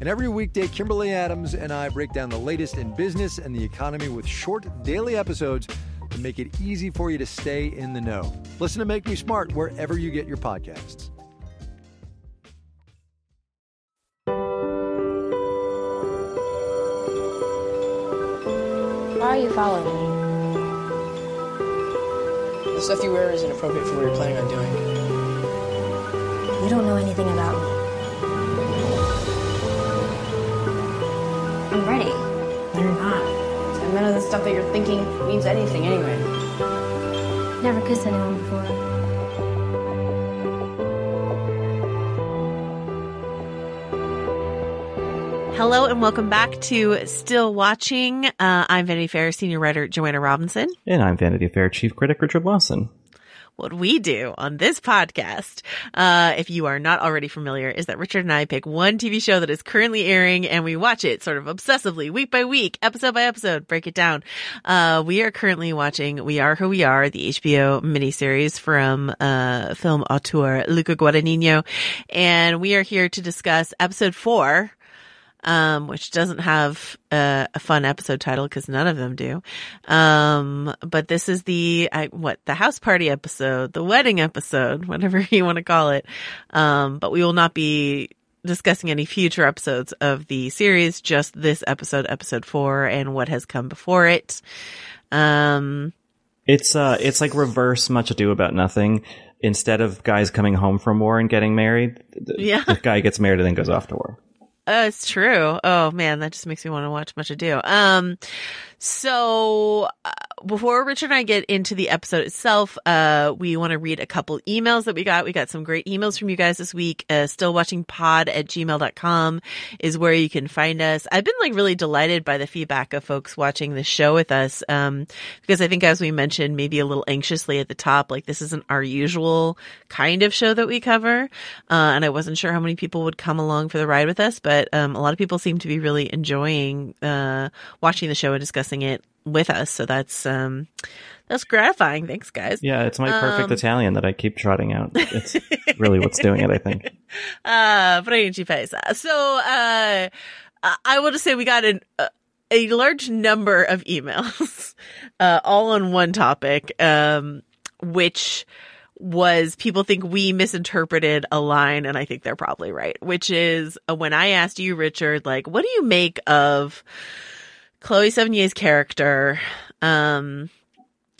And every weekday, Kimberly Adams and I break down the latest in business and the economy with short daily episodes to make it easy for you to stay in the know. Listen to Make Me Smart wherever you get your podcasts. Why are you following me? The stuff you wear isn't appropriate for what you're planning on doing. You don't know anything about me. I'm ready. No, you're not. And none of the stuff that you're thinking means anything anyway. Never kissed anyone before. Hello and welcome back to Still Watching. Uh, I'm Vanity Fair senior writer Joanna Robinson. And I'm Vanity Fair chief critic Richard Lawson. What we do on this podcast, uh, if you are not already familiar, is that Richard and I pick one TV show that is currently airing and we watch it sort of obsessively, week by week, episode by episode, break it down. Uh, we are currently watching We Are Who We Are, the HBO miniseries from uh, film auteur Luca Guadagnino, and we are here to discuss episode four um, which doesn't have a, a fun episode title because none of them do. Um, but this is the I, what the house party episode, the wedding episode, whatever you want to call it. Um, but we will not be discussing any future episodes of the series, just this episode, episode four, and what has come before it. Um, It's uh, it's like reverse Much Ado About Nothing. Instead of guys coming home from war and getting married, the, Yeah. the guy gets married and then goes off to war. Uh, it's true. Oh man, that just makes me want to watch Much Ado. Um, so uh, before Richard and I get into the episode itself, uh, we want to read a couple emails that we got. We got some great emails from you guys this week. Uh, still watching pod at gmail.com is where you can find us. I've been like really delighted by the feedback of folks watching the show with us. Um, because I think as we mentioned, maybe a little anxiously at the top, like this isn't our usual kind of show that we cover. Uh, and I wasn't sure how many people would come along for the ride with us, but, um, a lot of people seem to be really enjoying, uh, watching the show and discussing it with us. So that's, um, that's gratifying. Thanks guys. Yeah, it's my perfect Um, Italian that I keep trotting out. It's really what's doing it, I think. Uh. So, uh, I will just say we got an, uh, a large number of emails, uh, all on one topic, um, which was people think we misinterpreted a line, and I think they're probably right, which is uh, when I asked you, Richard, like, what do you make of Chloe Sevigny's character, um,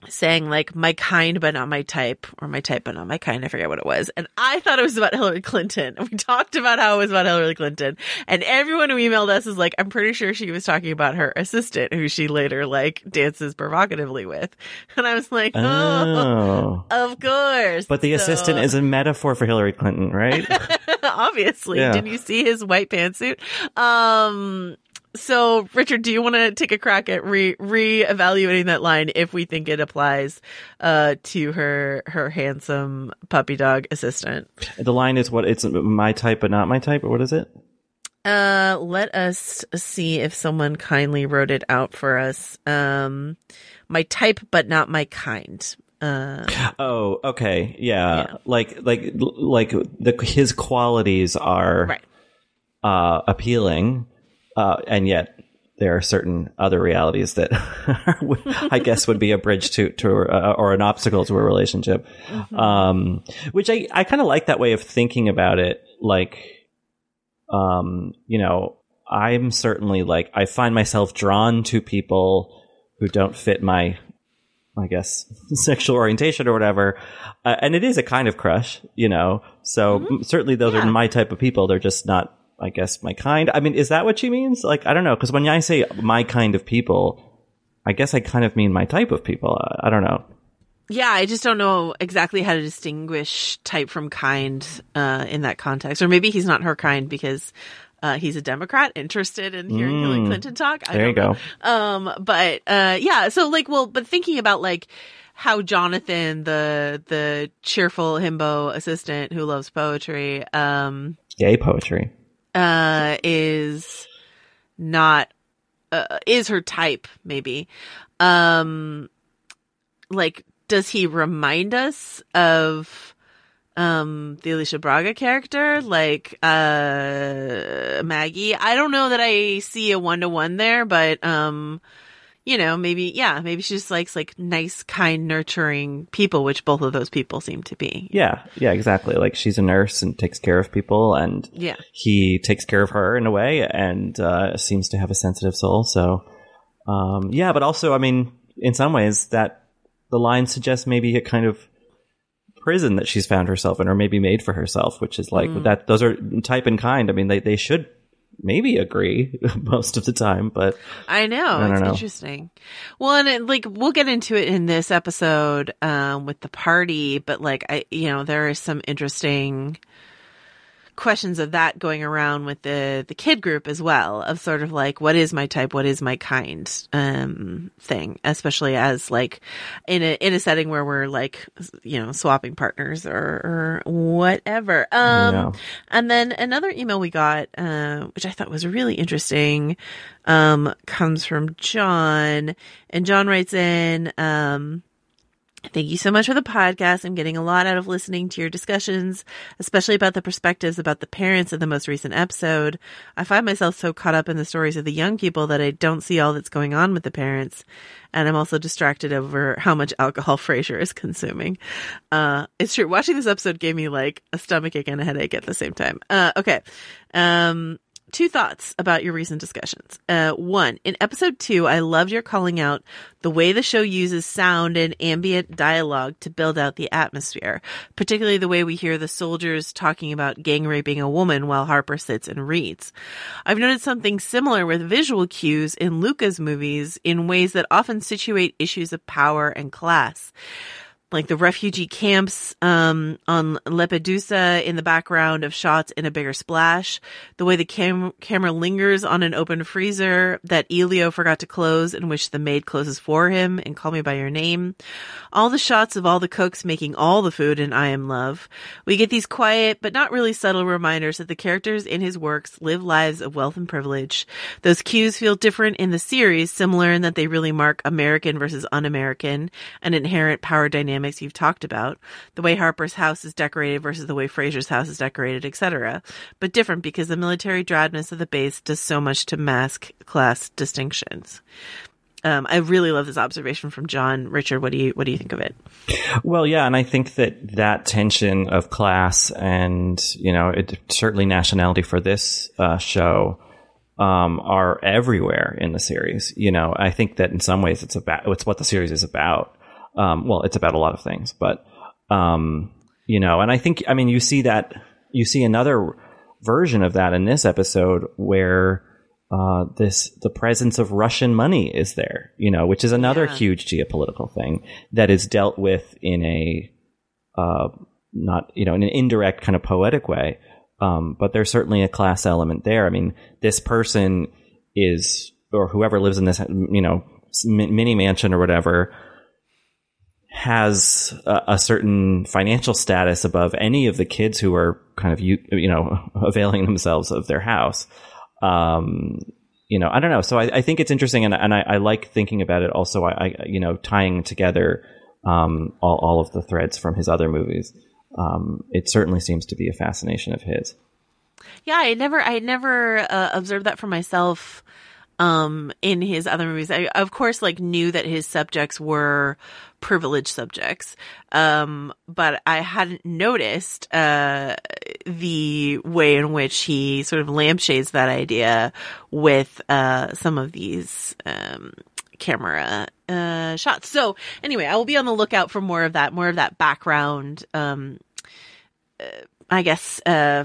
saying like my kind but not my type or my type but not my kind i forget what it was and i thought it was about hillary clinton we talked about how it was about hillary clinton and everyone who emailed us is like i'm pretty sure she was talking about her assistant who she later like dances provocatively with and i was like oh, Oh. Oh. Of course. But the So- assistant is a metaphor for Hillary Clinton, right? obviously. Yeah. Didn't you see his white pantsuit? Um so Richard, do you want to take a crack at re re-evaluating that line if we think it applies uh to her her handsome puppy dog assistant? the line is what it's my type but not my type, or what is it? Uh let us see if someone kindly wrote it out for us. Um my type but not my kind. Uh Oh, okay. Yeah. Yeah. Like like like the his qualities are right. uh appealing uh and yet there are certain other realities that I guess would be a bridge to to uh, or an obstacle to a relationship. Um which I I kind of like that way of thinking about it like um you know, I'm certainly like I find myself drawn to people who don't fit my I guess sexual orientation or whatever. Uh, and it is a kind of crush, you know. So m- certainly those Yeah. are my type of people. They're just not, I guess, my kind. I mean, is that what she means? Like, I don't know. Because when I say my kind of people, I guess I kind of mean my type of people. I, I don't know. Yeah, I just don't know exactly how to distinguish type from kind uh, in that context. Or maybe he's not her kind because uh, he's a Democrat interested in hearing Hillary Clinton talk. I Mm. There you don't go. know. Um, but uh, yeah, so like, well, but thinking about like how Jonathan, the the cheerful himbo assistant who loves poetry, um, Gay poetry. Uh, is not uh, is her type maybe. Um like does he remind us of um the Alicia Braga character? Like uh Maggie? I don't know that I see a one to one there but um you know maybe yeah maybe she just likes like nice kind nurturing people which both of those people seem to be Yeah, yeah, exactly. Like she's a nurse and takes care of people, and yeah he takes care of her in a way, and uh, seems to have a sensitive soul. So, um, yeah, but also, I mean, in some ways, that the line suggests maybe a kind of prison that she's found herself in, or maybe made for herself, which is like that. Those are type and kind. I mean, they they should maybe agree most of the time, but I know. I it's know. interesting. Well, and it, like we'll get into it in this episode um, with the party, but like I, you know, there is some interesting questions of that going around with the the kid group as well of sort of like what is my type what is my kind um thing especially as like in a in a setting where we're like you know swapping partners or, or whatever um Yeah. and then another email we got, uh, which I thought was really interesting, um, comes from John. And John writes in, um, Thank you so much for the podcast. I'm getting a lot out of listening to your discussions, especially about the perspectives about the parents of the most recent episode. I find myself so caught up in the stories of the young people that I don't see all that's going on with the parents. And I'm also distracted over how much alcohol Fraser is consuming. Uh, it's true. Watching this episode gave me like a stomachache and a headache at the same time. Uh, okay. Um, two thoughts about your recent discussions. Uh, one, in episode two, I loved your calling out the way the show uses sound and ambient dialogue to build out the atmosphere, particularly the way we hear the soldiers talking about gang raping a woman while Harper sits and reads. I've noted something similar with visual cues in Luca's movies in ways that often situate issues of power and class like the refugee camps um, on Lampedusa in the background of shots in a bigger splash, the way the cam- camera lingers on an open freezer that Elio forgot to close and which the maid closes for him and Call Me By Your Name, all the shots of all the cooks making all the food in I Am Love. We get these quiet but not really subtle reminders that the characters in his works live lives of wealth and privilege. Those cues feel different in the series, similar in that they really mark American versus un-American and inherent power dynamics you've talked about, the way Harper's house is decorated versus the way Fraser's house is decorated, etc. But different because the military drabness of the base does so much to mask class distinctions. Um, I really love this observation from John. Richard, what do you what do you think of it? Well, yeah, and I think that that tension of class and you know it, certainly nationality for this uh, show um, are everywhere in the series. You know, I think that in some ways it's about it's what the series is about. Um, well, it's about a lot of things, but um, you know, and I think I mean you see that you see another version of that in this episode where uh, this the presence of Russian money is there, you know, which is another Yeah. huge geopolitical thing that is dealt with in a uh, not you know in an indirect kind of poetic way. Um, but there's certainly a class element there. I mean, this person is or whoever lives in this you know mini mansion or whatever has a, a certain financial status above any of the kids who are kind of you you know availing themselves of their house. Um, you know, I don't know. So I, I think it's interesting, and, and I, I like thinking about it. Also, I, I you know tying together um, all, all of the threads from his other movies. Um, it certainly seems to be a fascination of his. Yeah, I never, I never uh, observed that for myself. Um, in his other movies, I of course like knew that his subjects were privileged subjects. Um, but I hadn't noticed uh the way in which he sort of lampshades that idea with uh some of these um camera uh shots. So anyway, I will be on the lookout for more of that, more of that background um uh, I guess uh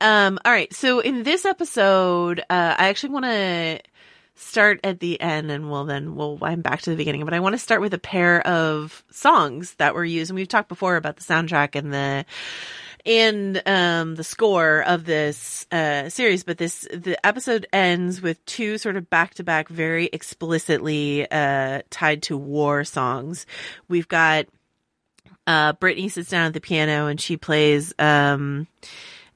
Um, all right. So in this episode, uh, I actually want to start at the end and we'll then we'll wind back to the beginning, but I want to start with a pair of songs that were used. And we've talked before about the soundtrack and the, and um the score of this uh series but this the episode ends with two sort of back to back very explicitly uh tied to war songs we've got uh Britney sits down at the piano and she plays um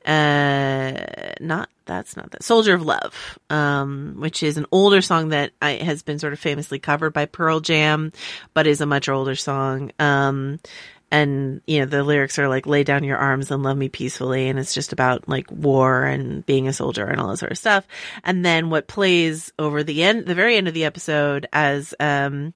uh not that's not that soldier of love um which is an older song that I, has been sort of famously covered by pearl jam but is a much older song. Um and you know the lyrics are like lay down your arms and love me peacefully and it's just about like war and being a soldier and all that sort of stuff. And then what plays over the end the very end of the episode as um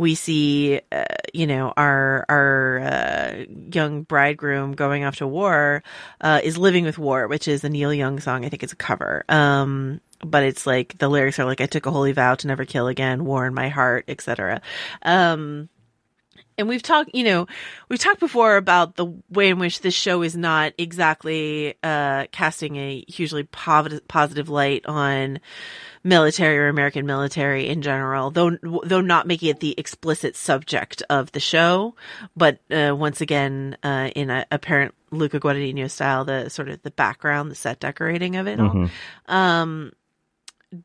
we see uh, you know our our uh, young bridegroom going off to war uh, is living with war which is a neil young song. I think it's a cover. Um but it's like the lyrics are like i took a holy vow to never kill again war in my heart etc um and we've talked, you know, we've talked before about the way in which this show is not exactly uh, casting a hugely positive positive light on military or American military in general, though though not making it the explicit subject of the show. But uh, once again, uh, in a apparent Luca Guadagnino style, the sort of the background, the set decorating of it all. Um,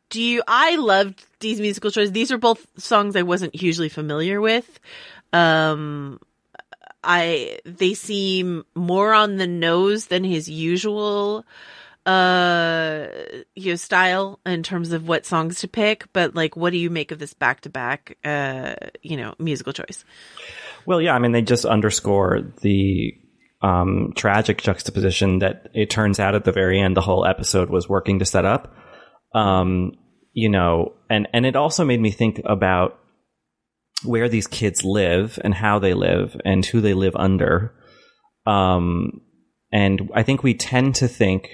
do you? I loved these musical choices. These are both songs I wasn't hugely familiar with. Um, I they seem more on the nose than his usual uh you know style in terms of what songs to pick but like what do you make of this back to back uh you know musical choice Well, yeah, I mean, they just underscore the um, tragic juxtaposition that it turns out at the very end the whole episode was working to set up. Um, you know, and and it also made me think about where these kids live and how they live and who they live under. Um, and I think we tend to think,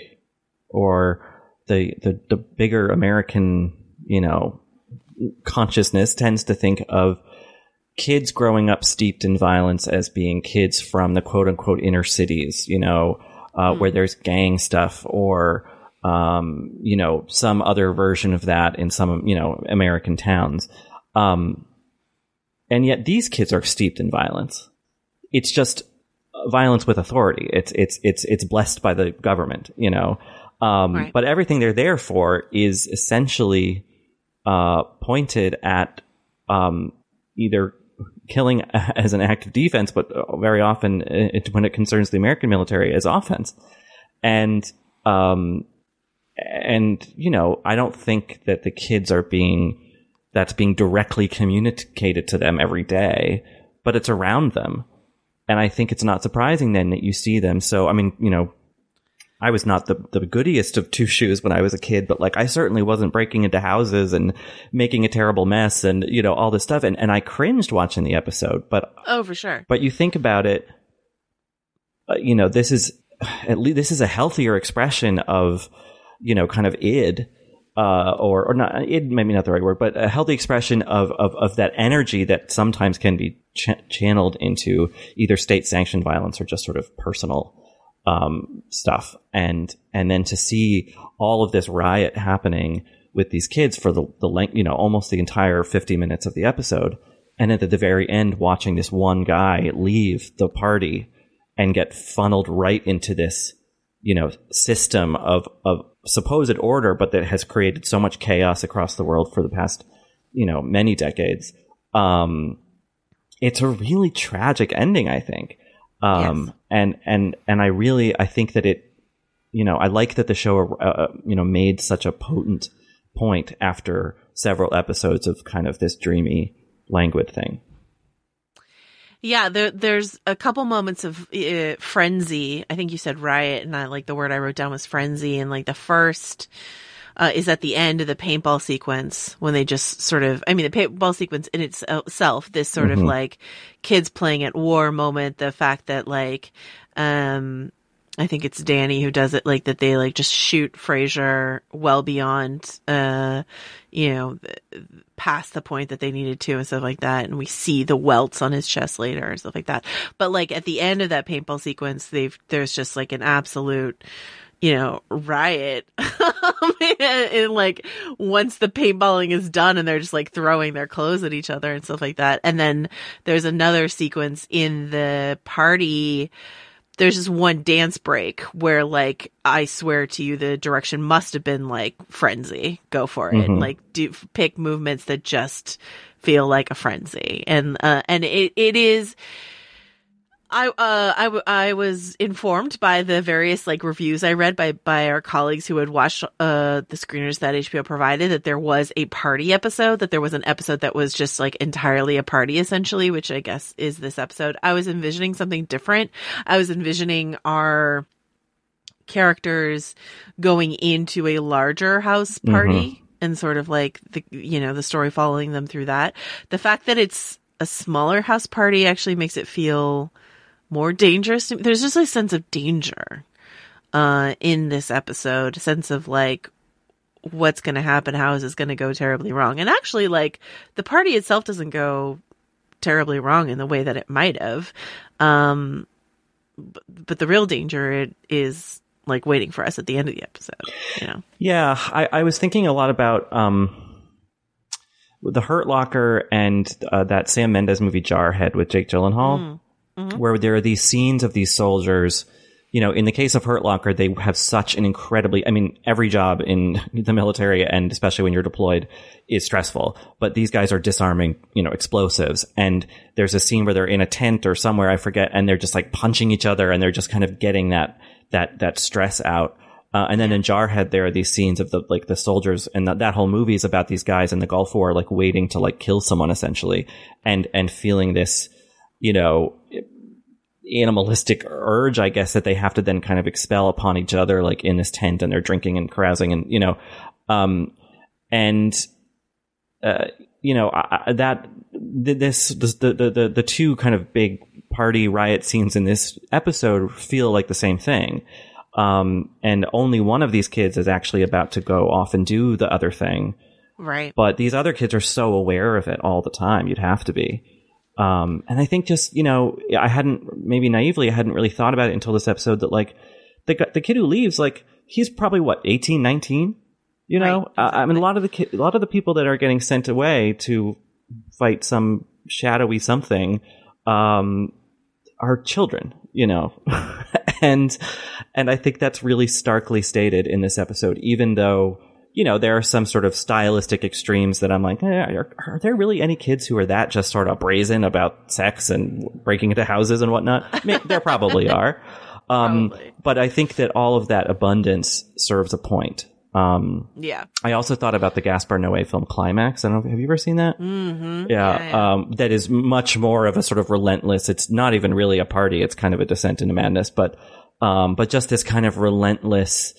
or the the the bigger American, you know, consciousness tends to think of kids growing up steeped in violence as being kids from the quote unquote inner cities, you know, uh, where there's gang stuff or, um, you know, some other version of that in some, you know, American towns. Um, and yet these kids are steeped in violence. It's just violence with authority. It's, it's, it's, it's blessed by the government, you know. Um, Right. but everything they're there for is essentially uh, pointed at um, either killing as an act of defense, but uh, very often it, when it concerns the American military as offense. And um, and you know, I don't think that the kids are being that's being directly communicated to them every day, but it's around them. And I think it's not surprising then that you see them. So, I mean, you know, I was not the, the goodiest of two shoes when I was a kid, but like I certainly wasn't breaking into houses and making a terrible mess and, you know, all this stuff. And, and I cringed watching the episode, but. Oh, for sure. But you think about it, uh, you know, this is, at least this is a healthier expression of, you know, kind of id. Uh, or, or not, id maybe not the right word, but a healthy expression of, of, of that energy that sometimes can be ch- channeled into either state sanctioned violence or just sort of personal um, stuff, and and then to see all of this riot happening with these kids for the the length, you know, almost the entire fifty minutes of the episode, and at the very end, watching this one guy leave the party and get funneled right into this, you know, system of of supposed order, but that has created so much chaos across the world for the past, you know, many decades. Um, it's a really tragic ending, I think. Um, yes. and, and, and I really, I think that it, you know, I like that the show, uh, you know, made such a potent point after several episodes of kind of this dreamy, languid thing. Yeah, there, there's a couple moments of uh, frenzy. I think you said riot, and I like the word I wrote down was frenzy. And like the first uh, is at the end of the paintball sequence when they just sort of, I mean, the paintball sequence in itself, this sort mm-hmm. of like kids playing at war moment, the fact that like, um, I think it's Danny who does it, like that they like just shoot Fraser well beyond, uh, you know, past the point that they needed to and stuff like that. And we see the welts on his chest later and stuff like that. But like at the end of that paintball sequence, they've, there's just like an absolute, you know, riot. and like once the paintballing is done and they're just like throwing their clothes at each other and stuff like that. And then there's another sequence in the party. There's just one dance break where like I swear to you the direction must have been like frenzy. Go for it. Mm-hmm. Like do pick movements that just feel like a frenzy. And uh and it it is I uh I, w- I was informed by the various like reviews I read by by our colleagues who had watched uh the screeners that HBO provided that there was a party episode that there was an episode that was just like entirely a party essentially which I guess is this episode. I was envisioning something different. I was envisioning our characters going into a larger house party mm-hmm. and sort of like the you know the story following them through that. The fact that it's a smaller house party actually makes it feel more dangerous. There's just a sense of danger uh, in this episode, a sense of like what's going to happen, how is this going to go terribly wrong, and actually, like the party itself doesn't go terribly wrong in the way that it might have. Um, but, but the real danger is like waiting for us at the end of the episode. You know? Yeah, I, I was thinking a lot about um, the Hurt Locker and uh, that Sam Mendes movie Jarhead with Jake Gyllenhaal. Mm mm-hmm. where there are these scenes of these soldiers. You know, in the case of Hurt Locker, they have such an incredibly, I mean, every job in the military and especially when you're deployed is stressful, but these guys are disarming, you know, explosives. And there's a scene where they're in a tent or somewhere, I forget, and they're just like punching each other and they're just kind of getting that, that, that stress out. Uh, and then in Jarhead, there are these scenes of the like the soldiers, and that, that whole movie is about these guys in the Gulf War, like waiting to like kill someone essentially, and and feeling this, you know, animalistic urge, I guess, that they have to then kind of expel upon each other, like in this tent, and they're drinking and carousing, and you know, um, and uh, you know I, that this, this the, the the the two kind of big party riot scenes in this episode feel like the same thing. Um, and only one of these kids is actually about to go off and do the other thing. Right. But these other kids are so aware of it all the time. You'd have to be. Um, and I think just, you know, I hadn't, maybe naively, I hadn't really thought about it until this episode that like the, the kid who leaves, like he's probably what, 18, 19? You know, right, exactly. I mean, a lot of the ki- a lot of the people that are getting sent away to fight some shadowy something, um, are children, you know, and, and I think that's really starkly stated in this episode, even though, you know, there are some sort of stylistic extremes that I'm like, eh, are, are there really any kids who are that just sort of brazen about sex and breaking into houses and whatnot? I mean, there probably are. Um, Probably. but I think that all of that abundance serves a point. Um, Yeah. I also thought about the Gaspar Noé film Climax. I don't know. Have you ever seen that? Mm-hmm. Yeah, Um, that is much more of a sort of relentless. It's not even really a party. It's kind of a descent into madness, but, um, but just this kind of relentless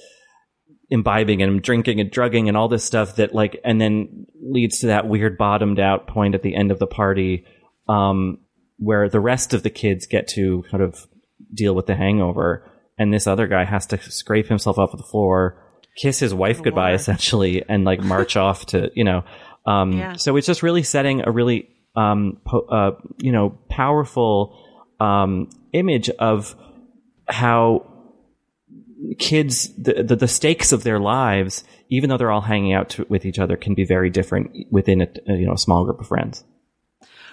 imbibing and drinking and drugging and all this stuff that like, and then leads to that weird bottomed out point at the end of the party, um, where the rest of the kids get to kind of deal with the hangover. And this other guy has to scrape himself off the floor, kiss his wife goodbye, essentially, and like march off to, you know, um, Yeah. so it's just really setting a really, um, po- uh, you know, powerful, um, image of how kids, the, the, the stakes of their lives, even though they're all hanging out to, with each other, can be very different within a, you know, small group of friends.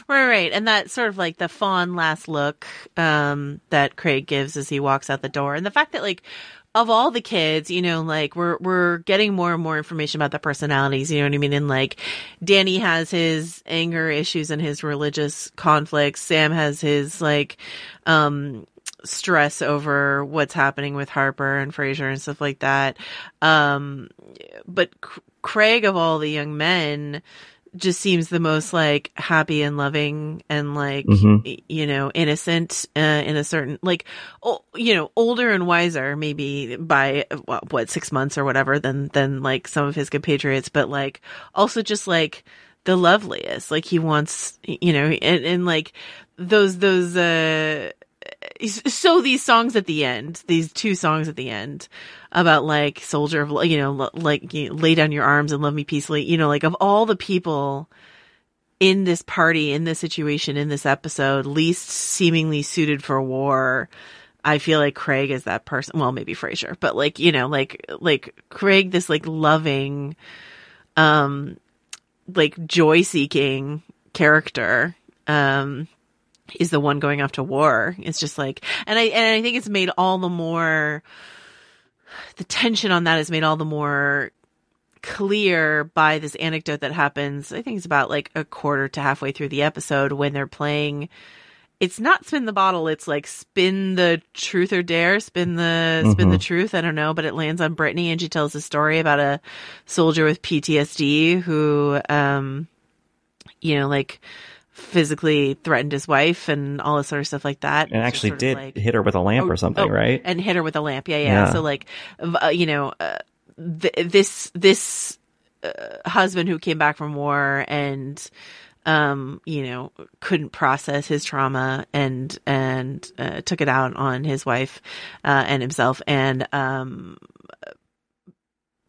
Right, right. And that sort of like the fond last look um, that Craig gives as he walks out the door. And the fact that like of all the kids, you know, like we're we're getting more and more information about the personalities, you know what I mean? And like Danny has his anger issues and his religious conflicts. Sam has his like um stress over what's happening with Harper and Fraser and stuff like that. Um but C- Craig of all the young men just seems the most like happy and loving and like Mhm. you know innocent uh, in a certain like o- you know older and wiser maybe by what, what six months or whatever than than like some of his compatriots but like also just like the loveliest like he wants you know and, and like those those uh so these songs at the end, these two songs at the end about like soldier of, you know, like you know, lay down your arms and love me peacefully, you know, like of all the people in this party, in this situation, in this episode, least seemingly suited for war. I feel like Craig is that person. Well, maybe Fraser, but like, you know, like, like Craig, this like loving, um, like joy seeking character, um, is the one going off to war. It's just like, and I and I think it's made all the more. The tension on that is made all the more clear by this anecdote that happens. I think it's about like a quarter to halfway through the episode when they're playing. It's not spin the bottle. It's like spin the truth or dare, spin the spin the truth. I don't know, but it lands on Britney, and she tells a story about a soldier with PTSD who, um, you know, like physically threatened his wife and all this sort of stuff like that. And actually did like- hit her with a lamp Oh, or something, oh, right? And hit her with a lamp. Yeah, yeah. Yeah. So like, uh, you know, uh, th- this this uh, husband who came back from war and um you know couldn't process his trauma and and uh, took it out on his wife uh, and himself and um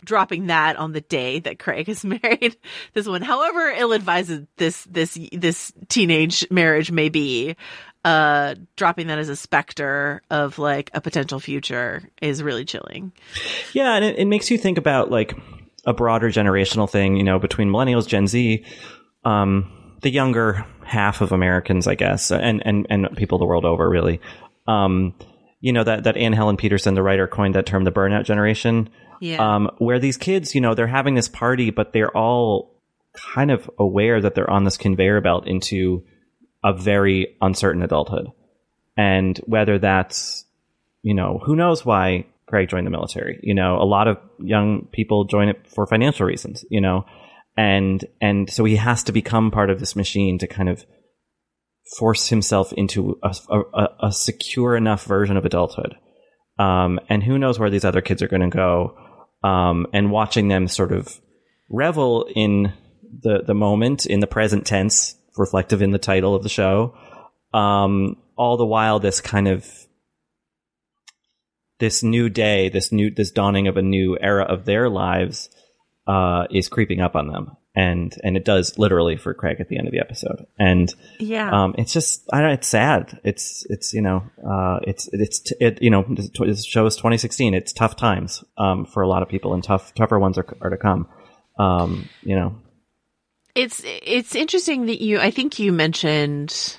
dropping that on the day that Craig is married this one however ill advised this this this teenage marriage may be uh dropping that as a specter of like a potential future is really chilling Yeah, and it, it makes you think about like a broader generational thing, you know, between millennials, Gen Z, um, the younger half of Americans, I guess, and and and people the world over, really. Um, you know that that Anne Helen Petersen, the writer, coined that term, the burnout generation. Yeah. Um, where these kids, you know, they're having this party, but they're all kind of aware that they're on this conveyor belt into a very uncertain adulthood, and whether that's you know, who knows why Craig joined the military? You know, a lot of young people join it for financial reasons, you know, and, and so he has to become part of this machine to kind of force himself into a, a, a secure enough version of adulthood. Um, and who knows where these other kids are going to go. Um, and watching them sort of revel in the, the moment in the present tense, reflective in the title of the show. Um, all the while, this kind of this new day, this new this dawning of a new era of their lives uh, is creeping up on them, and and it does literally for Craig at the end of the episode, and yeah um, it's just I don't know, it's sad. It's it's you know uh, it's it's t- it you know this show is 2016. It's tough times um, for a lot of people, and tough tougher ones are are to come. Um, you know, It's it's interesting that you. I think you mentioned.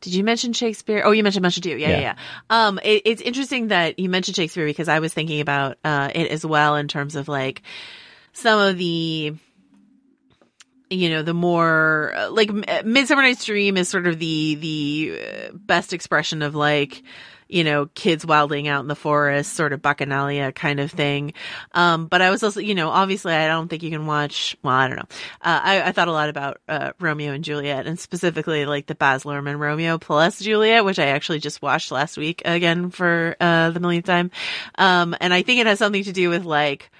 Did you mention Shakespeare? Oh, you mentioned Much Ado. Yeah, yeah. Yeah. yeah. Um, it, it's interesting that you mentioned Shakespeare because I was thinking about uh, it as well in terms of like some of the you know the more uh, like midsummer night's dream is sort of the the uh, best expression of like you know kids wilding out in the forest sort of bacchanalia kind of thing. Um but i was also you know obviously i don't think you can watch well i don't know. Uh, I, I thought a lot about uh, romeo and juliet and specifically like the baz luhrmann romeo plus juliet which i actually just watched last week again for uh the millionth time. Um and i think it has something to do with like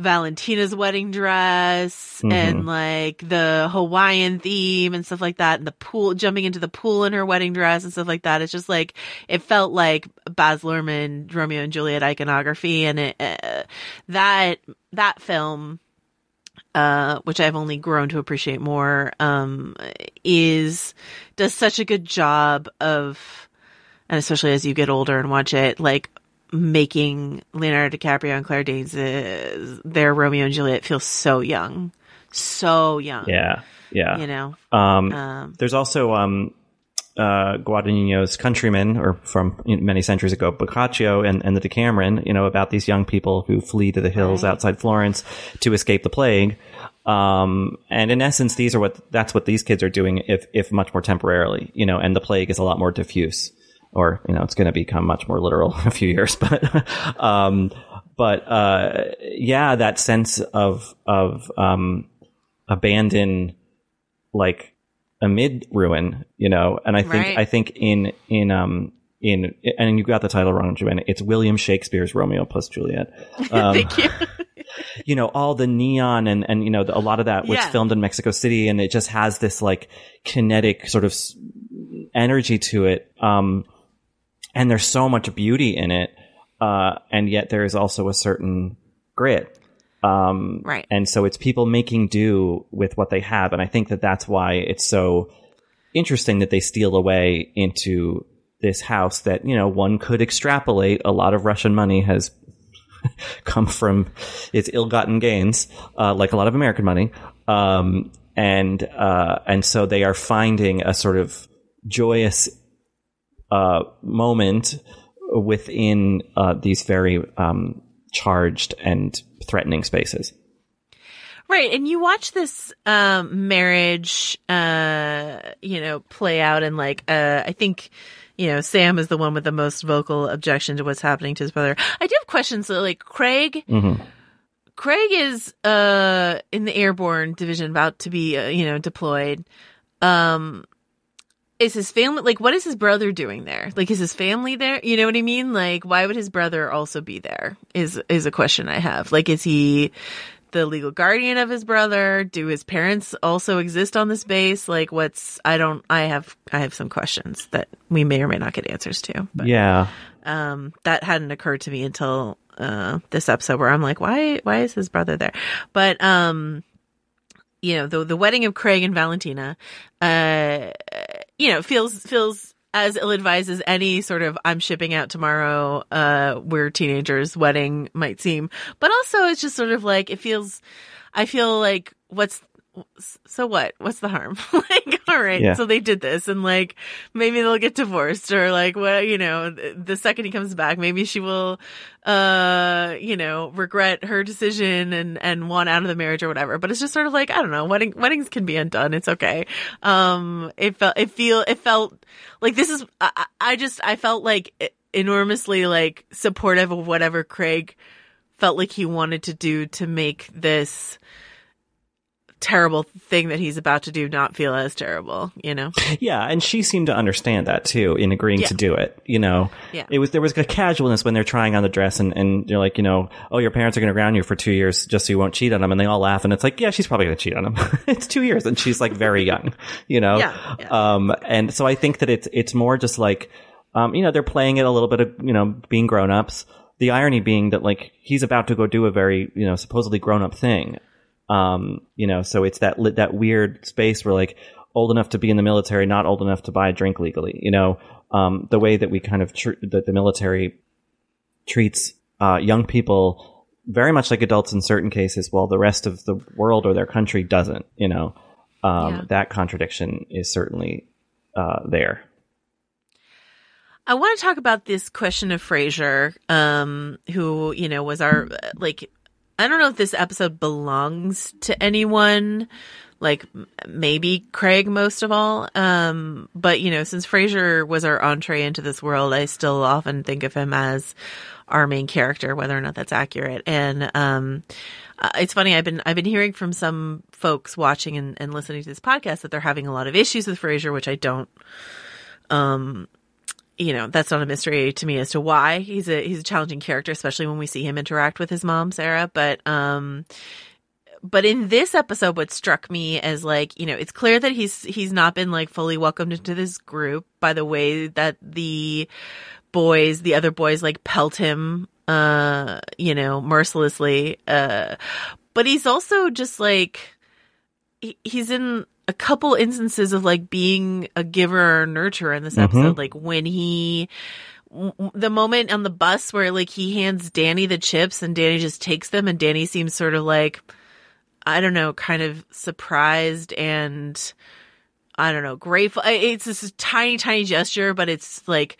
Valentina's wedding dress Mhm. and like the Hawaiian theme and stuff like that, and the pool, jumping into the pool in her wedding dress and stuff like that. It's just like it felt like Baz Luhrmann, Romeo and Juliet iconography, and it uh, that that film, uh, which I've only grown to appreciate more, um, is does such a good job of, and especially as you get older and watch it, like making Leonardo DiCaprio and Claire Danes uh, their Romeo and Juliet feel so young, so young. Yeah, yeah. you know. Um, Um, there's also um, uh, Guadagnino's Countrymen, or from many centuries ago, Boccaccio and, and the Decameron, you know, about these young people who flee to the hills outside Florence to escape the plague. Um, and in essence, these are what, that's what these kids are doing, if, if much more temporarily, you know, and the plague is a lot more diffuse. Or, you know, it's going to become much more literal in a few years, but, um, but, uh, yeah, that sense of, of, um, abandon, like, amid ruin, you know, and I think, Right. I think in, in, um, in, and you got the title wrong, Joanna. It's William Shakespeare's Romeo plus Juliet. Um, Thank you. you know, all the neon and, and, you know, the, a lot of that was Yeah. filmed in Mexico City and it just has this like kinetic sort of energy to it. Um, and there's so much beauty in it. Uh, and yet there is also a certain grit. Um, Right. and so it's people making do with what they have. And I think that that's why it's so interesting that they steal away into this house that, you know, one could extrapolate a lot of Russian money has come from its ill-gotten gains, uh, like a lot of American money. Um, and, uh, and so they are finding a sort of joyous, uh, moment within, uh, these very, um, charged and threatening spaces. Right. And you watch this um marriage uh you know play out and like uh I think you know Sam is the one with the most vocal objection to what's happening to his brother. I do have questions so like Craig Mm-hmm. Craig is uh in the airborne division about to be uh, you know deployed. Um is his family like what is his brother doing there? Like is his family there? You know what I mean? Like why would his brother also be there? Is is a question I have. Like is he the legal guardian of his brother? Do his parents also exist on this base? Like what's I don't I have I have some questions that we may or may not get answers to. But Yeah. um that hadn't occurred to me until uh this episode where I'm like, why why is his brother there? But um you know, the the wedding of Craig and Valentina, uh you know, feels feels as ill advised as any sort of I'm shipping out tomorrow, uh, we're teenagers wedding might seem. But also it's just sort of like it feels I feel like what's so what? What's the harm? like, all right, Yeah. so they did this, and like maybe they'll get divorced, or like what you know, the second he comes back, maybe she will, uh, you know, regret her decision and and want out of the marriage or whatever. But it's just sort of like I don't know, wedding weddings can be undone. It's okay. Um, it felt it feel it felt like this is I, I I just I felt like enormously like supportive of whatever Craig felt like he wanted to do to make this terrible thing that he's about to do not feel as terrible, you know? Yeah, and she seemed to understand that too in agreeing Yeah. to do it. You know, Yeah. it was there was a casualness when they're trying on the dress, and and you're like, you know, oh, your parents are going to ground you for two years just so you won't cheat on them, and they all laugh, and it's like, yeah, she's probably going to cheat on him. it's two years, and she's like very young, you know. Yeah, yeah. Um, and so I think that it's it's more just like, um, you know, they're playing it a little bit of you know being grown ups. The irony being that like he's about to go do a very you know supposedly grown up thing, um, you know, so it's that that weird space where like old enough to be in the military, not old enough to buy a drink legally. You know, um, the way that we kind of tr- that the military treats uh, young people very much like adults in certain cases, while the rest of the world or their country doesn't. You know, um, Yeah. that contradiction is certainly uh, there. I want to talk about this question of Fraser, um, who, you know, was our, like, I don't know if this episode belongs to anyone, like maybe Craig most of all. Um, but you know, since Fraser was our entree into this world, I still often think of him as our main character, whether or not that's accurate. And um, uh, it's funny. I've been I've been hearing from some folks watching and, and listening to this podcast that they're having a lot of issues with Fraser, which I don't. Um, you know, that's not a mystery to me as to why he's a he's a challenging character, especially when we see him interact with his mom, Sarah. But um, but in this episode, what struck me as like, you know, it's clear that he's he's not been like fully welcomed into this group by the way that the boys, the other boys, like pelt him, uh, you know, mercilessly. Uh, but he's also just like he, he's in a couple instances of like being a giver or nurturer in this episode, mm-hmm. like when he the moment on the bus where like he hands Danny the chips and Danny just takes them and Danny seems sort of like I don't know, kind of surprised and I don't know, grateful. It's this tiny, tiny gesture, but it's like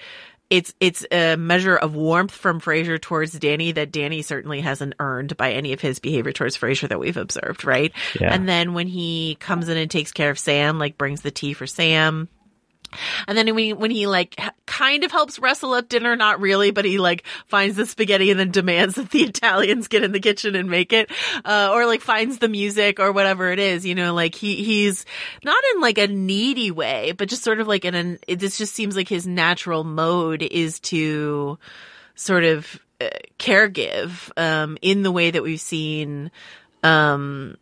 it's it's a measure of warmth from Fraser towards Danny that Danny certainly hasn't earned by any of his behavior towards Fraser that we've observed, right? Yeah. And then when he comes in and takes care of Sam, like brings the tea for Sam. And then when he, when he like kind of helps wrestle up dinner, not really, but he like finds the spaghetti and then demands that the Italians get in the kitchen and make it, uh, or like finds the music or whatever it is, you know, like he, he's not in like a needy way, but just sort of like in an, this just seems like his natural mode is to sort of uh, caregive, um, in the way that we've seen, um,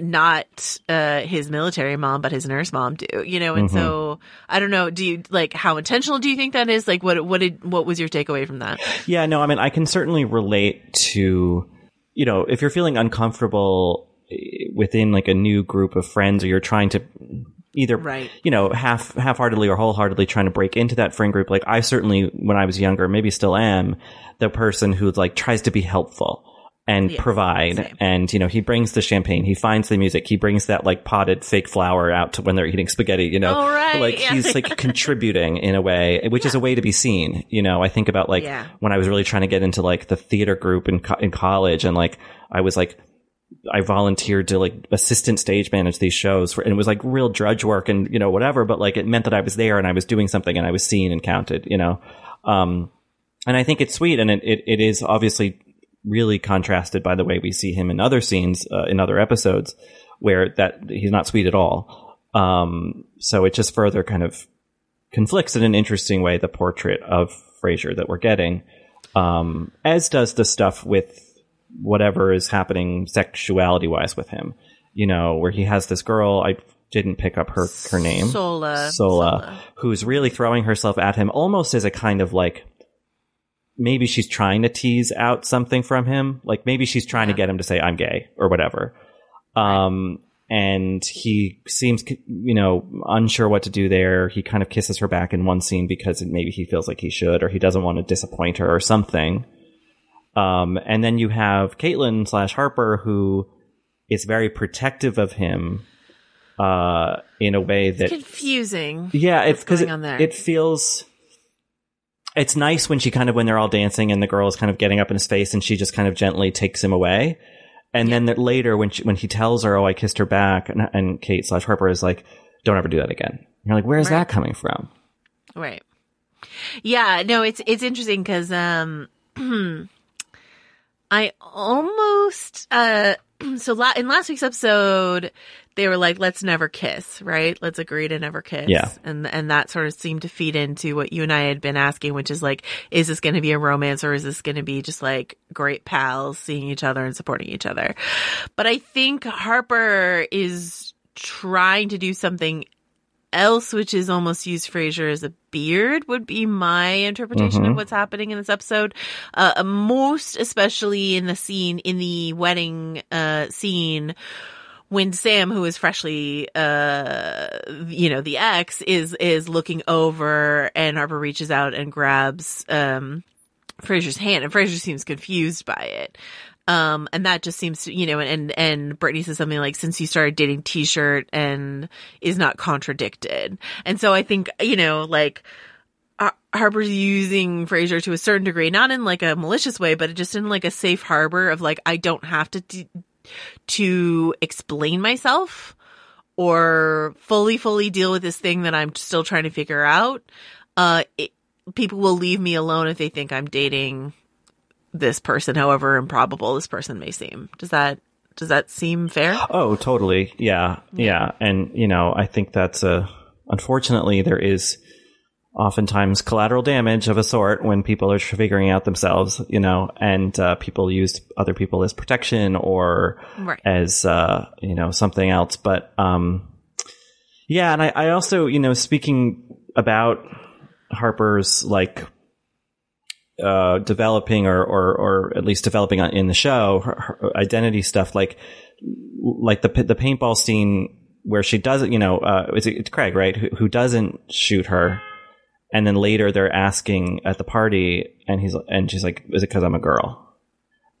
not uh his military mom but his nurse mom do you know and so i don't know do you like how intentional do you think that is like what what did what was your takeaway from that Yeah, no, I mean, I can certainly relate to, you know, if you're feeling uncomfortable eh, within like a new group of friends or you're trying to either, Right. you know, half, half-heartedly or wholeheartedly trying to break into that friend group. Like I certainly, when I was younger, maybe still am the person who like tries to be helpful and Yes, provide. same. And, you know, he brings the champagne, he finds the music, he brings that like potted fake flower out to when they're eating spaghetti, you know, Oh, right, like yeah. he's like contributing in a way, which is a way to be seen. You know, I think about like Yeah. when I was really trying to get into like the theater group in co- in college, and like I was like. I volunteered to like assistant stage manage these shows for, and it was like real drudge work and, you know, whatever, but like it meant that I was there and I was doing something and I was seen and counted, you know? Um, and I think it's sweet and it, it, it is obviously really contrasted by the way we see him in other scenes, uh, in other episodes where that he's not sweet at all. Um, so it just further kind of conflicts in an interesting way the portrait of Fraser that we're getting, um, as does the stuff with whatever is happening sexuality wise with him. You know, where he has this girl. I didn't pick up her her name. Sola. Sola, who's really throwing herself at him almost as a kind of like maybe she's trying to tease out something from him. Like maybe she's trying to get him to say I'm gay or whatever. Um and he seems you know unsure what to do there. He kind of kisses her back in one scene because maybe he feels like he should or he doesn't want to disappoint her or something. Um and then you have Caitlin slash Harper who is very protective of him uh in a way that confusing yeah, it's because it, it feels. It's nice when she kind of when they're all dancing and the girl is kind of getting up in his face and she just kind of gently takes him away, and then that later when she, when he tells her, "Oh, I kissed her back," and, and Kate slash Harper is like, "Don't ever do that again." And you're like, "Where's that coming from?" Right. Yeah, no, it's it's interesting because um I almost uh so la- in last week's episode they were like let's never kiss, right? Let's agree to never kiss. Yeah. And and that sort of seemed to feed into what you and I had been asking which is like is this going to be a romance or is this going to be just like great pals seeing each other and supporting each other? But I think Harper is trying to do something else, which is almost used Fraser as a beard, would be my interpretation of what's happening in this episode. Uh, most especially in the scene, in the wedding uh, scene, when Sam, who is freshly, uh, you know, the ex, is is looking over, and Harper reaches out and grabs um, Fraser's hand, and Fraser seems confused by it. Um, and that just seems to, you know, and, and Britney says something like, since you started dating t-shirt and is not contradicted. And so I think, you know, like, Harper's using Fraser to a certain degree, not in like a malicious way, but just in like a safe harbor of like I don't have to to explain myself or fully fully deal with this thing that I'm still trying to figure out. Uh, it, people will leave me alone if they think I'm dating this person, however improbable this person may seem. Does that does that seem fair? Oh, totally. Yeah, yeah, and you know, I think that's a. Unfortunately, there is oftentimes collateral damage of a sort when people are figuring out themselves, you know, and uh, people use other people as protection or Right. as uh, you know something else. But um, yeah, and I, I also, you know, speaking about Harper's like uh, developing or, or or at least developing in the show her, her identity stuff like like the the paintball scene where she doesn't you know uh, is it, it's Craig right who, who doesn't shoot her. And then later they're asking at the party and he's and she's like is it because I'm a girl?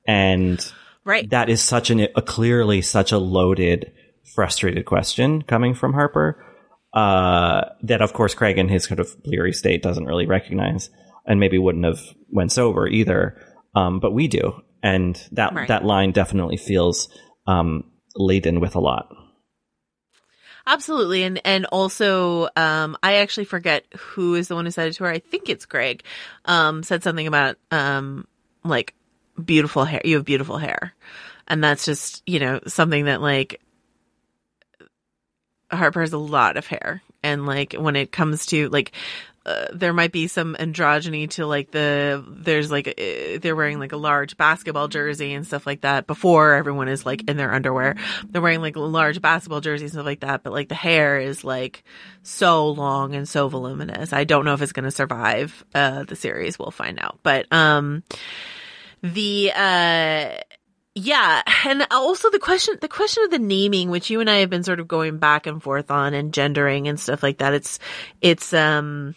And Right. that is such an a clearly such a loaded frustrated question coming from Harper uh, that of course Craig in his kind of bleary state doesn't really recognize and maybe wouldn't have went sober either um, but we do and that Right. that line definitely feels um, laden with a lot Absolutely. And and also um I actually forget who is the one who said it to her. I think it's Greg. Um said something about um like beautiful hair. You have beautiful hair. And that's just, you know, something that like Harper has a lot of hair. And like when it comes to like uh, there might be some androgyny to like the there's like uh, they're wearing like a large basketball jersey and stuff like that before everyone is like in their underwear. They're wearing like large basketball jerseys and stuff like that but like the hair is like so long and so voluminous. I don't know if it's going to survive uh the series. We'll find out. But um the uh yeah, and also the question the question of the naming, which you and I have been sort of going back and forth on, and gendering and stuff like that. It's it's um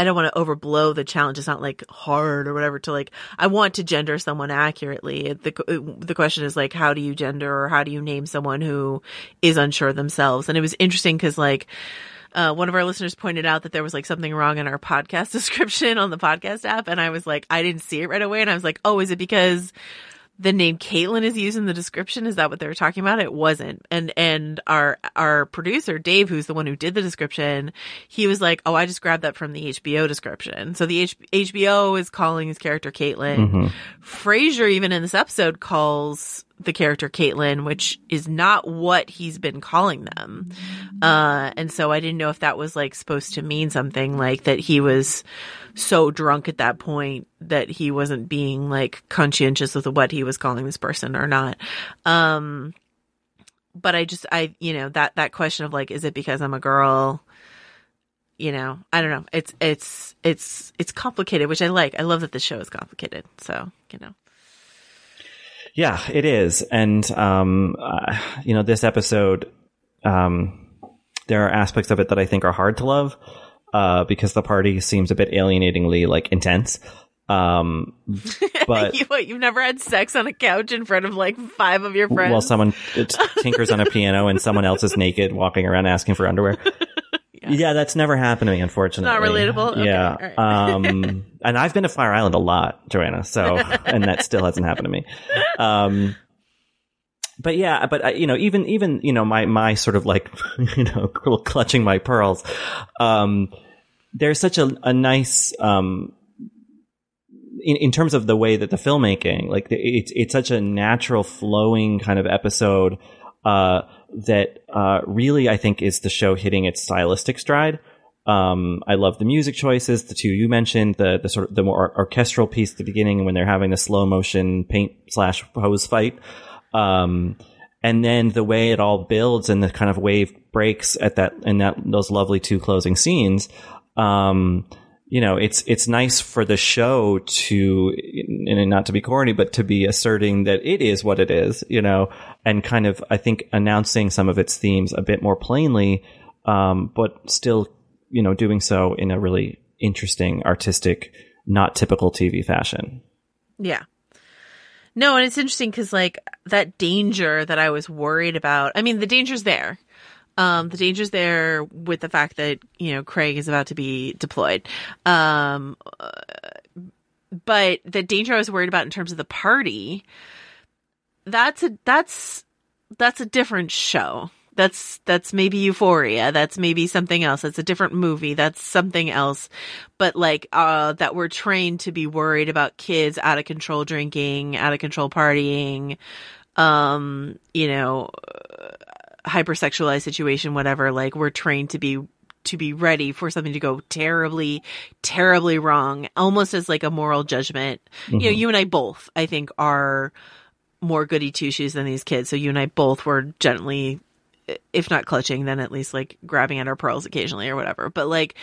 I don't want to overblow the challenge. It's not like hard or whatever to like. I want to gender someone accurately. the The question is like, how do you gender or how do you name someone who is unsure themselves? And it was interesting because like. Uh, one of our listeners pointed out that there was like something wrong in our podcast description on the podcast app, and I was like, I didn't see it right away, and I was like, oh, is it because the name Caitlin is used in the description. Is that what they were talking about? It wasn't. And and our our producer Dave, who's the one who did the description, he was like, "Oh, I just grabbed that from the HBO description." So the H- HBO is calling his character Caitlin. Mm-hmm. Fraser, even in this episode, calls the character Caitlin, which is not what he's been calling them. Uh, and so I didn't know if that was like supposed to mean something, like that he was so drunk at that point that he wasn't being like conscientious with what he was calling this person or not. Um, but I just, I, you know, that, that question of like, is it because I'm a girl? You know, I don't know. It's, it's, it's, it's complicated, which I like. I love that the show is complicated. So, you know. Yeah, it is. And, um, uh, you know, this episode, um, there are aspects of it that I think are hard to love, uh, because the party seems a bit alienatingly, like, intense. Um, but you, what, you've never had sex on a couch in front of like five of your friends? while someone it tinkers on a piano and someone else is naked walking around asking for underwear. Yeah. that's never happened to me, unfortunately. Not relatable? Okay, Yeah. right. um, and I've been to Fire Island a lot, Joanna. So, and that still hasn't happened to me. Um, but yeah, but uh, you know, even even you know, my my sort of like you know, clutching my pearls. Um, there's such a, a nice um, in, in terms of the way that the filmmaking, like the, it's it's such a natural flowing kind of episode uh, that uh, really I think is the show hitting its stylistic stride. Um, I love the music choices, the two you mentioned, the the sort of the more orchestral piece at the beginning when they're having the slow motion paint slash hose fight. Um, and then the way it all builds and the kind of wave breaks at that and that those lovely two closing scenes. Um, you know, it's it's nice for the show to, and not to be corny, but to be asserting that it is what it is, you know, and kind of I think announcing some of its themes a bit more plainly, um, but still, you know, doing so in a really interesting, artistic, not typical TV fashion. Yeah. No, and it's interesting because like that danger that I was worried about. I mean, the danger's there. Um, the danger's there with the fact that you know Craig is about to be deployed. Um, uh, but the danger I was worried about in terms of the party, that's a that's that's a different show. That's that's maybe Euphoria. That's maybe something else. That's a different movie. That's something else. But like uh that we're trained to be worried about kids out of control drinking, out of control partying, um, you know, hypersexualized situation whatever. Like we're trained to be to be ready for something to go terribly, terribly wrong, almost as like a moral judgment. Mm-hmm. You know, you and I both, I think, are more goody two shoes than these kids. So you and I both were gently, if not clutching, then at least like grabbing at our pearls occasionally or whatever. But like,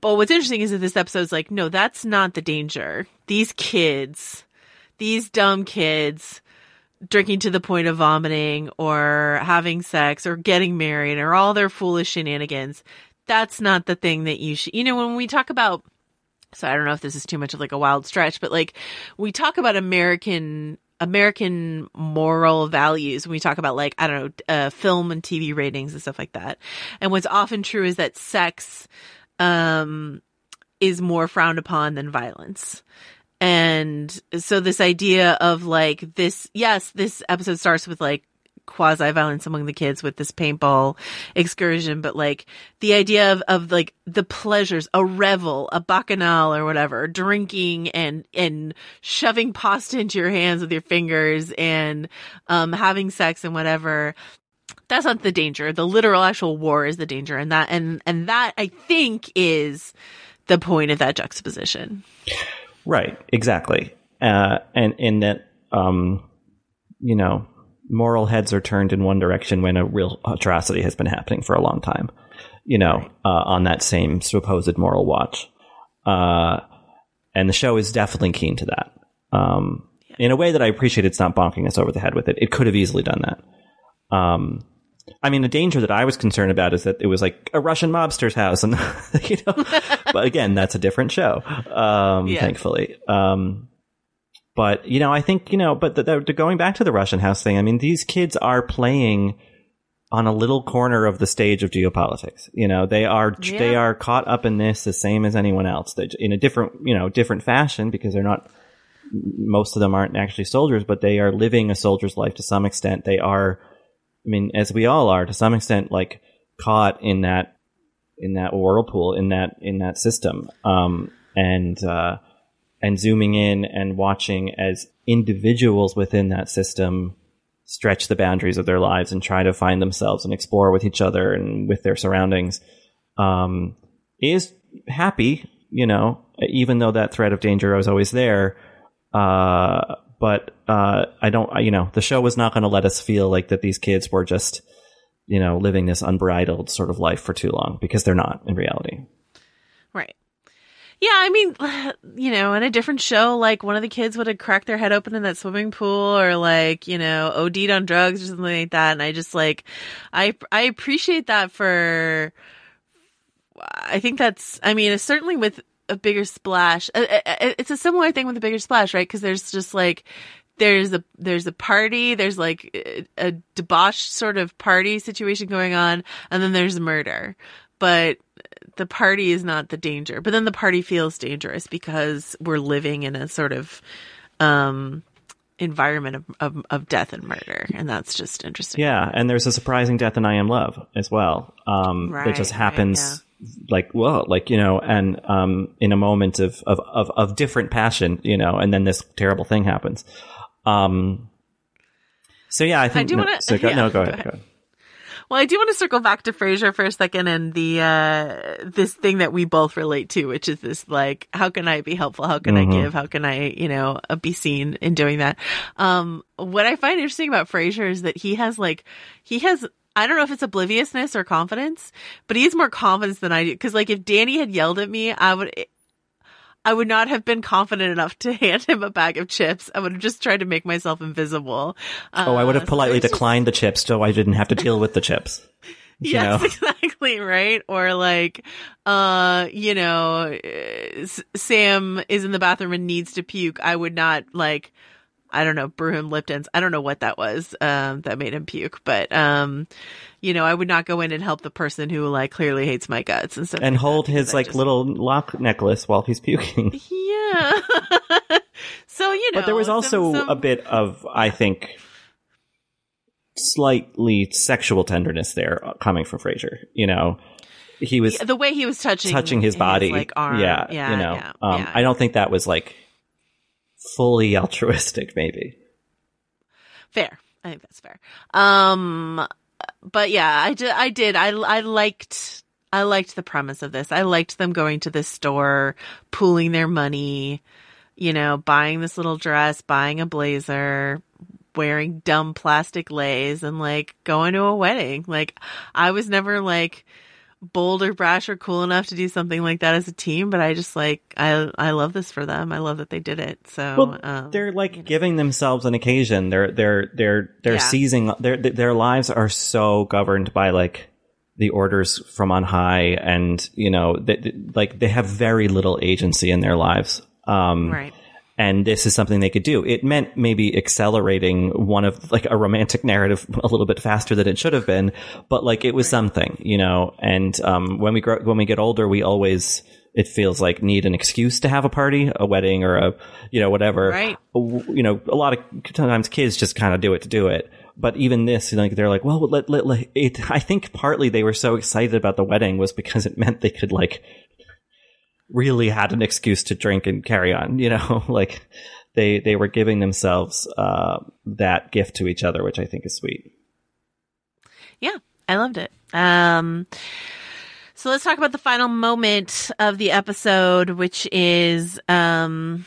but what's interesting is that this episode's like, no, that's not the danger. These kids, these dumb kids, drinking to the point of vomiting or having sex or getting married or all their foolish shenanigans. That's not the thing that you should, you know, when we talk about, so I don't know if this is too much of like a wild stretch, but like we talk about American, American moral values when we talk about like, I don't know, uh, film and TV ratings and stuff like that. And what's often true is that sex, um, is more frowned upon than violence. And so this idea of like this, yes, this episode starts with like quasi violence among the kids with this paintball excursion, but like the idea of, of like the pleasures, a revel, a bacchanal or whatever, drinking and, and shoving pasta into your hands with your fingers and, um, having sex and whatever. That's not the danger. The literal actual war is the danger. And that, and, and that I think is the point of that juxtaposition. Right, exactly. Uh, and in that, um, you know, moral heads are turned in one direction when a real atrocity has been happening for a long time, you know, uh, on that same supposed moral watch. Uh, and the show is definitely keen to that. Um, in a way that I appreciate it's not bonking us over the head with it. It could have easily done that. Um, I mean, the danger that I was concerned about is that it was like a Russian mobster's house, and you know. but again, that's a different show. Um, yeah. Thankfully, um, but you know, I think you know. But the, the, going back to the Russian house thing, I mean, these kids are playing on a little corner of the stage of geopolitics. You know, they are yeah. they are caught up in this the same as anyone else, they, in a different you know different fashion because they're not. Most of them aren't actually soldiers, but they are living a soldier's life to some extent. They are I mean, as we all are to some extent, like caught in that in that whirlpool in that in that system, um, and uh, and zooming in and watching as individuals within that system stretch the boundaries of their lives and try to find themselves and explore with each other and with their surroundings um, is happy, you know, even though that threat of danger is always there. Uh, but uh, I don't, you know, the show was not going to let us feel like that these kids were just, you know, living this unbridled sort of life for too long because they're not in reality. Yeah, I mean, you know, in a different show, like one of the kids would have cracked their head open in that swimming pool or like, you know, OD'd on drugs or something like that. And I just like, I, I appreciate that for, I think that's, I mean, certainly with a bigger splash. Uh, uh, uh, it's a similar thing with a bigger splash, right? Because there's just like there's a there's a party, there's like a debauched sort of party situation going on, and then there's murder. But the party is not the danger. But then the party feels dangerous because we're living in a sort of um environment of, of, of, death and murder. And that's just interesting. Yeah. And there's a surprising death in I Am Love as well. Um, right, that just happens right, yeah like well like you know and um in a moment of of of, of different passion you know and then this terrible thing happens um so yeah i think I do no, wanna, so go, yeah, no go, go ahead, ahead. Go ahead. Well, I do want to circle back to Fraser for a second and the uh this thing that we both relate to, which is this like, how can I be helpful? How can mm-hmm. I give? How can I, you know, be seen in doing that? Um, what I find interesting about Fraser is that he has like he has I don't know if it's obliviousness or confidence, but he has more confidence than I do. Cause like if Danny had yelled at me, I would, I would not have been confident enough to hand him a bag of chips. I would have just tried to make myself invisible. Uh, oh, I would have uh, politely so declined just... the chips so I didn't have to deal with the chips. yes, know? exactly, right? Or like, uh, you know, Sam is in the bathroom and needs to puke. I would not like, I don't know, brew him Lipton's. I don't know what that was um, that made him puke, but um, you know, I would not go in and help the person who like clearly hates my guts and stuff. and hold because his like just- little lock necklace while he's puking. yeah. so you know, but there was also some- a bit of, I think, slightly sexual tenderness there uh, coming from Fraser. You know, he was the way he was touching touching his body. like arm. Yeah, yeah, you know, yeah, um, yeah. I don't think that was like fully altruistic. Maybe. Fair. I think that's fair. Um, but yeah, I did. I did. I I liked. I liked the premise of this. I liked them going to this store, pooling their money, you know, buying this little dress, buying a blazer, wearing dumb plastic leis, and like going to a wedding. Like, I was never like bold or brash or cool enough to do something like that as a team, but I just like I I love this for them. I love that they did it. So Well, um, they're like giving themselves an occasion. They're they're they're they're Yeah. seizing their their lives are so governed by like the orders from on high, and you know, they, they- like they have very little agency in their lives. Um, right. And this is something they could do. It meant maybe accelerating one of like a romantic narrative a little bit faster than it should have been, but like it was something, you know. And um, when we grow, when we get older, we always it feels like need an excuse to have a party, a wedding, or a you know whatever. Right. You know, a lot of times kids just kind of do it to do it. But even this, like they're like, well, let, let, let it. I think partly they were so excited about the wedding was because it meant they could like really had an excuse to drink and carry on. You know, like they they were giving themselves uh, that gift to each other, which I think is sweet. Yeah, I loved it. Um, so let's talk about the final moment of the episode, which is um,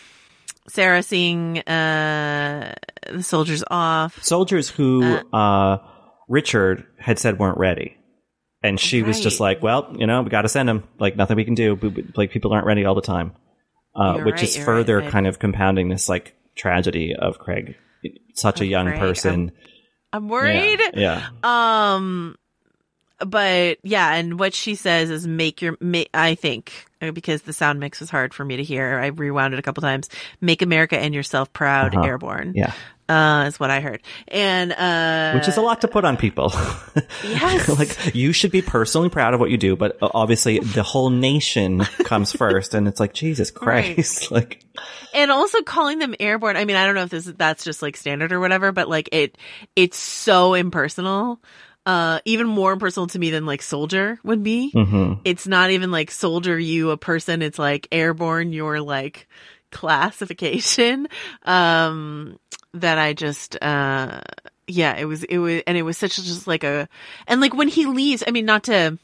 Sarah seeing uh, the soldiers off. Soldiers who uh, Richard had said weren't ready. And she was just like, "Well, you know, we got to send them. Like nothing we can do. We- we- Like people aren't ready all the time." Uh, which right, is further right. Kind of compounding this like tragedy of Craig, such a young Craig. person. I'm worried. Yeah, Um, but yeah, and what she says is make your, ma- I think, because the sound mix was hard for me to hear. I rewound it a couple times. Make America and yourself proud, Uh-huh. airborne. yeah. Uh, is what I heard. And, uh, which is a lot to put on people. Yes. like you should be personally proud of what you do, but uh, obviously the whole nation comes first, and it's like Jesus Christ, like and also calling them airborne. I mean, I don't know if this that's just like standard or whatever, but like it, it's so impersonal. Uh, even more impersonal to me than like soldier would be. mhm. It's not even like soldier you a person. It's like airborne your like classification. Um, that I just, uh, yeah, it was, it was, and it was such just like a, and like when he leaves, I mean, not to,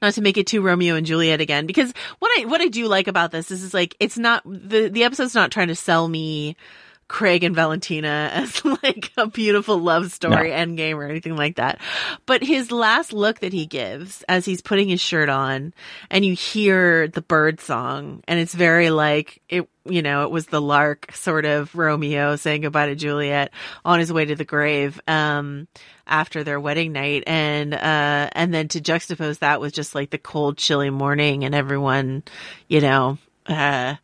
not to make it too Romeo and Juliet again, because what I what I do like about this is, is like it's not the the episode's not trying to sell me Craig and Valentina as like a beautiful love story No. end game or anything like that. But his last look that he gives as he's putting his shirt on and you hear the bird song and it's very like it you know, it was the lark sort of Romeo saying goodbye to Juliet on his way to the grave. Um after their wedding night and uh and then to juxtapose that with just like the cold chilly morning and everyone you know uh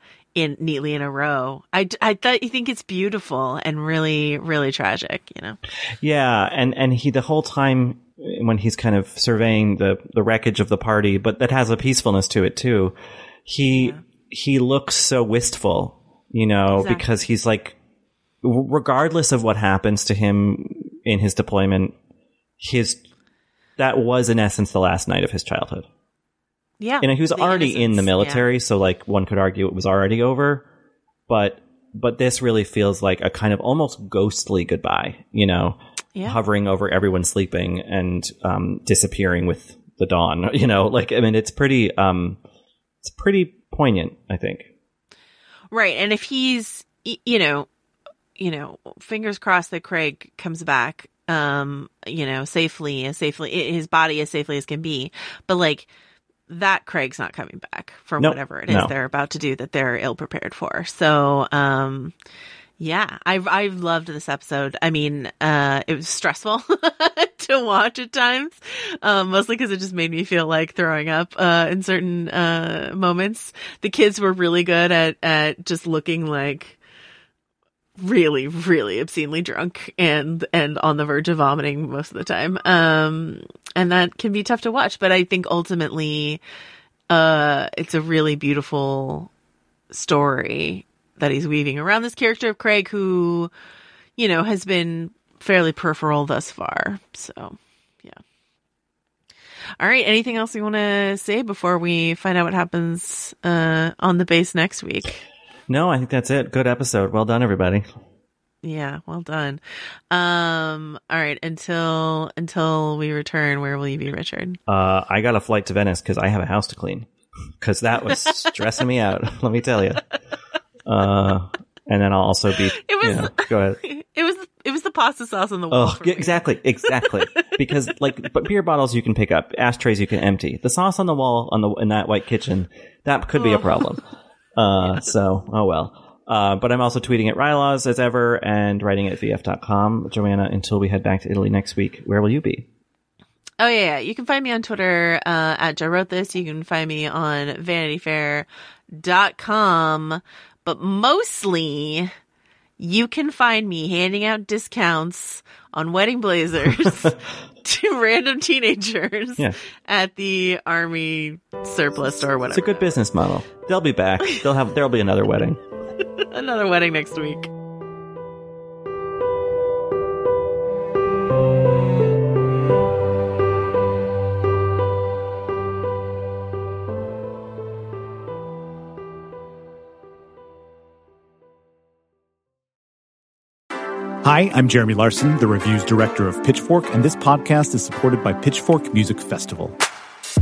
in neatly in a row i i thought you think it's beautiful and really really tragic you know yeah, and and he the whole time when he's kind of surveying the the wreckage of the party, but that has a peacefulness to it too. He he looks so wistful, you know, Exactly. because he's like, regardless of what happens to him in his deployment, his that was in essence the last night of his childhood. Yeah. You know he was already in the innocence, military so like one could argue it was already over. But but this really feels like a kind of almost ghostly goodbye you know Yeah. hovering over everyone sleeping and um disappearing with the dawn you know? Like i mean it's pretty um it's pretty poignant i think. Right. And if he's you know you know fingers crossed that craig comes back um you know safely as safely his body as safely as can be. But like that craig's not coming back for Nope, whatever it is no. they're about to do that they're ill prepared for so um yeah i've i've loved this episode i mean uh it was stressful to watch at times um mostly because it just made me feel like throwing up uh in certain uh moments the kids were really good at at just looking like really, really obscenely drunk and and on the verge of vomiting most of the time. Um, and that can be tough to watch. But I think ultimately, uh, it's a really beautiful story that he's weaving around this character of Craig, who, you know, has been fairly peripheral thus far. So, yeah. All right. Anything else you want to say before we find out what happens uh, on the base next week? No, I think that's it. Good episode. Well done, everybody. Yeah, well done. Um, all right, until until we return, where will you be, Richard? Uh, I got a flight to Venice because I have a house to clean. Because that was stressing me out. Let me tell you. Uh, and then I'll also be. It was. You know, go ahead. It was. It was the pasta sauce on the wall. Oh, exactly, exactly. because like, but beer bottles you can pick up, ashtrays you can empty. The sauce on the wall on the in that white kitchen that could be a problem. Uh, so oh well. Uh, but I'm also tweeting at Rylaws as ever and writing at vf.com. Joanna, until we head back to Italy next week, where will you be? Oh yeah, yeah. You can find me on Twitter uh, at Joe wrote this. You can find me on VanityFair.com, but mostly you can find me handing out discounts on wedding blazers to random teenagers Yeah. at the army surplus store, whatever. It's a good business model. They'll be back. They'll have. There'll be another wedding. Another wedding next week. Hi, I'm Jeremy Larson, the reviews director of Pitchfork, and this podcast is supported by Pitchfork Music Festival.